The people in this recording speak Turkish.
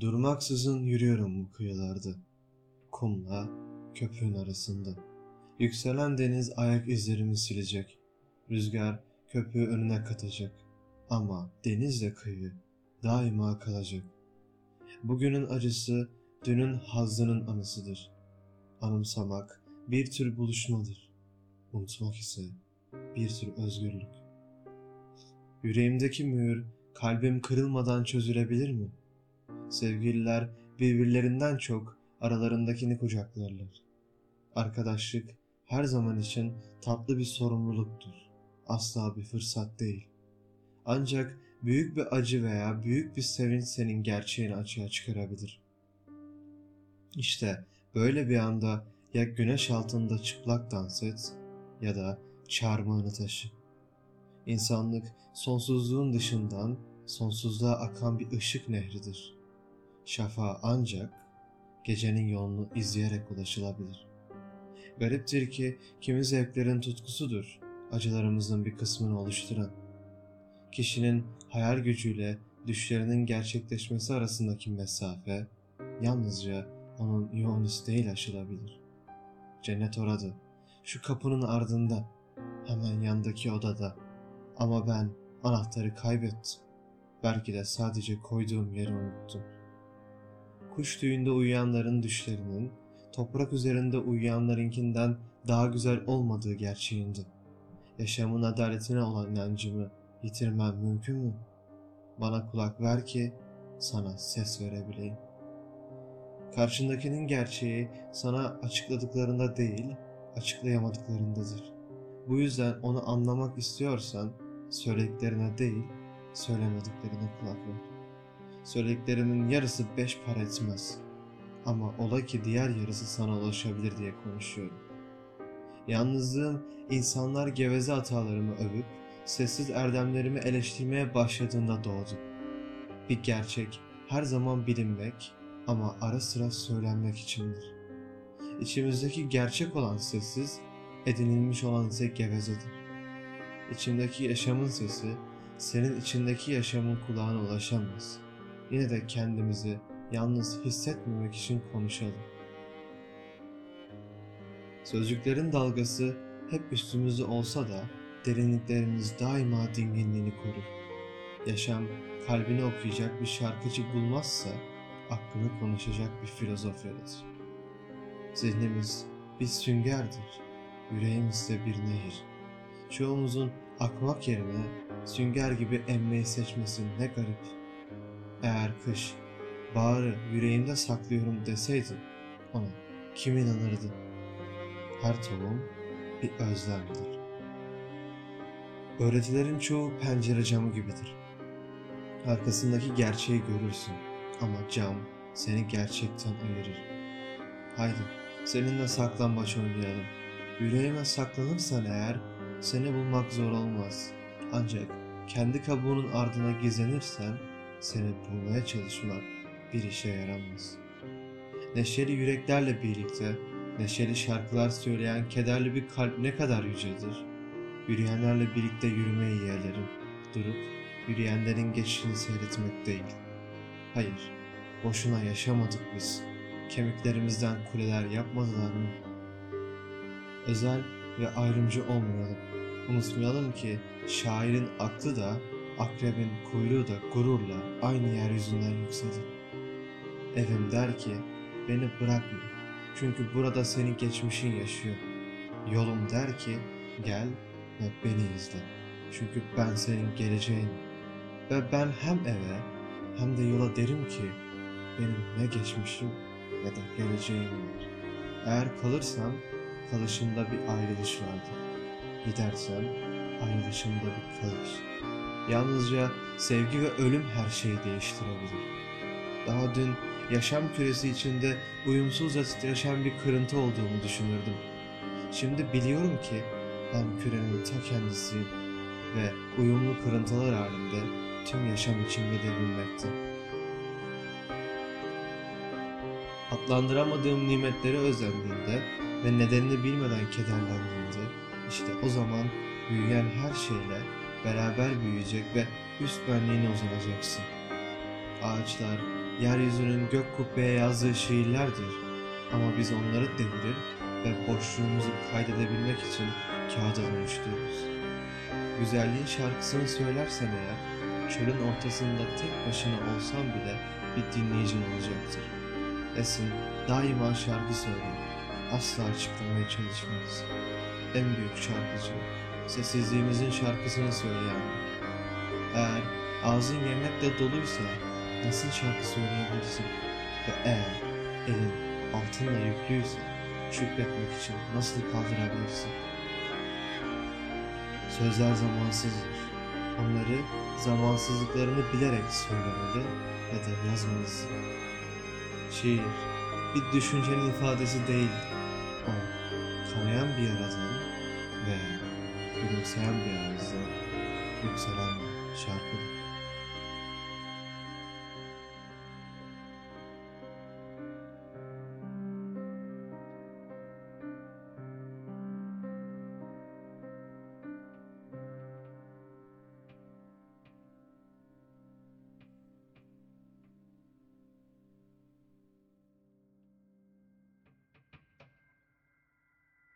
Durmaksızın yürüyorum bu kıyılarda. Kumla köpüğün arasında. Yükselen deniz ayak izlerimi silecek. Rüzgar köpüğü önüne katacak. Ama denizle kıyı daima kalacak. Bugünün acısı dünün hazzının anısıdır. Anımsamak bir tür buluşmadır. Unutmak ise bir tür özgürlük. Yüreğimdeki mühür kalbim kırılmadan çözülebilir mi? Sevgililer birbirlerinden çok aralarındakini kucaklarlar. Arkadaşlık her zaman için tatlı bir sorumluluktur. Asla bir fırsat değil. Ancak büyük bir acı veya büyük bir sevinç senin gerçeğini açığa çıkarabilir. İşte böyle bir anda ya güneş altında çıplak dans et ya da çarmıhını taşı. İnsanlık sonsuzluğun dışından sonsuzluğa akan bir ışık nehridir. Şafağa ancak gecenin yolunu izleyerek ulaşılabilir. Gariptir ki kimi zevklerin tutkusudur, acılarımızın bir kısmını oluşturan. Kişinin hayal gücüyle düşlerinin gerçekleşmesi arasındaki mesafe yalnızca onun yoğun isteğiyle aşılabilir. Cennet orada, şu kapının ardında, hemen yandaki odada. Ama ben anahtarı kaybettim. Belki de sadece koyduğum yeri unuttum. Kuş tüyünde uyuyanların düşlerinin, toprak üzerinde uyuyanlarınkinden daha güzel olmadığı gerçeğindi. Yaşamın adaletine olan inancımı yitirmem mümkün mü? Bana kulak ver ki sana ses verebileyim. Karşındakinin gerçeği sana açıkladıklarında değil, açıklayamadıklarındadır. Bu yüzden onu anlamak istiyorsan söylediklerine değil, söylemediklerine kulak ver. Söylediklerimin yarısı beş para etmez. Ama ola ki diğer yarısı sana ulaşabilir diye konuşuyorum. Yalnızlığım insanlar geveze hatalarımı övüp sessiz erdemlerimi eleştirmeye başladığında doğdu. Bir gerçek her zaman bilinmek ama ara sıra söylenmek içindir. İçimizdeki gerçek olan sessiz, edinilmiş olan ise gevezedir. İçimdeki yaşamın sesi, senin içindeki yaşamın kulağına ulaşamaz. Yine de kendimizi yalnız hissetmemek için konuşalım. Sözcüklerin dalgası hep üstümüzde olsa da derinliklerimiz daima dinginliğini korur. Yaşam kalbini okuyacak bir şarkıcı bulmazsa aklını konuşacak bir filozof yaratır. Zihnimiz bir süngerdir, yüreğimiz de bir nehir. Çoğumuzun akmak yerine sünger gibi emmeyi seçmesi ne garip. Eğer kış, bağrı yüreğimde saklıyorum deseydim ona kim inanırdı? Her tohum bir özlemdir. Öğretilerin çoğu pencere camı gibidir. Arkasındaki gerçeği görürsün ama cam seni gerçekten ayırır. Haydi seninle saklambaç oynayalım. Yüreğime saklanırsan eğer seni bulmak zor olmaz. Ancak kendi kabuğunun ardına gizlenirsen seni bulmaya çalışmak bir işe yaramaz. Neşeli yüreklerle birlikte neşeli şarkılar söyleyen kederli bir kalp ne kadar yücedir. Yürüyenlerle birlikte yürümeyi yeğlerim. Durup yürüyenlerin geçişini seyretmek değil. Hayır, boşuna yaşamadık biz. Kemiklerimizden kuleler yapmadılar mı? Özel ve ayrımcı olmayalım. Unutmayalım ki şairin aklı da akrebin kuyruğu da gururla aynı yeryüzünden yükselir. Evim der ki beni bırakma çünkü burada senin geçmişin yaşıyor. Yolum der ki gel ve beni izle. Çünkü ben senin geleceğin. Ve ben hem eve hem de yola derim ki benim ne geçmişim ne de geleceğim var. Eğer kalırsam kalışımda bir ayrılış vardır. Gidersem ayrılışımda bir kalış. Yalnızca sevgi ve ölüm her şeyi değiştirebilir. Daha dün yaşam küresi içinde uyumsuzca titreşen bir kırıntı olduğumu düşünürdüm. Şimdi biliyorum ki ben kürenin ta kendisiyim ve uyumlu kırıntılar halinde tüm yaşam içimde devinmekte. Adlandıramadığım nimetleri özlendiğinde ve nedenini bilmeden kederlendiğinde işte o zaman büyüyen her şeyle beraber büyüyecek ve üst benliğine uzanacaksın. Ağaçlar yeryüzünün gök kubbeye yazdığı şiirlerdir. Ama biz onları devirir ve boşluğumuzu kaydedebilmek için kağıda dönüştürürüz. Güzelliğin şarkısını söylersen eğer, çölün ortasında tek başına olsan bile bir dinleyicin olacaktır. Esin daima şarkı söyler, asla açıklamaya çalışmaz. En büyük şarkıcı, sessizliğimizin şarkısını söyleyen. Eğer ağzın yemekle doluysa nasıl şarkı söyleyebilirsin? Ve eğer elin altınla yüklüyse şükretmek için nasıl kaldırabilirsin? Sözler zamansızdır. Onları zamansızlıklarını bilerek söylemeli ya da yazmalısın. Şiir bir düşüncenin ifadesi değil. O kanayan bir yaradan ve gülümseyen bir ağızdan yükselen şarkıdır.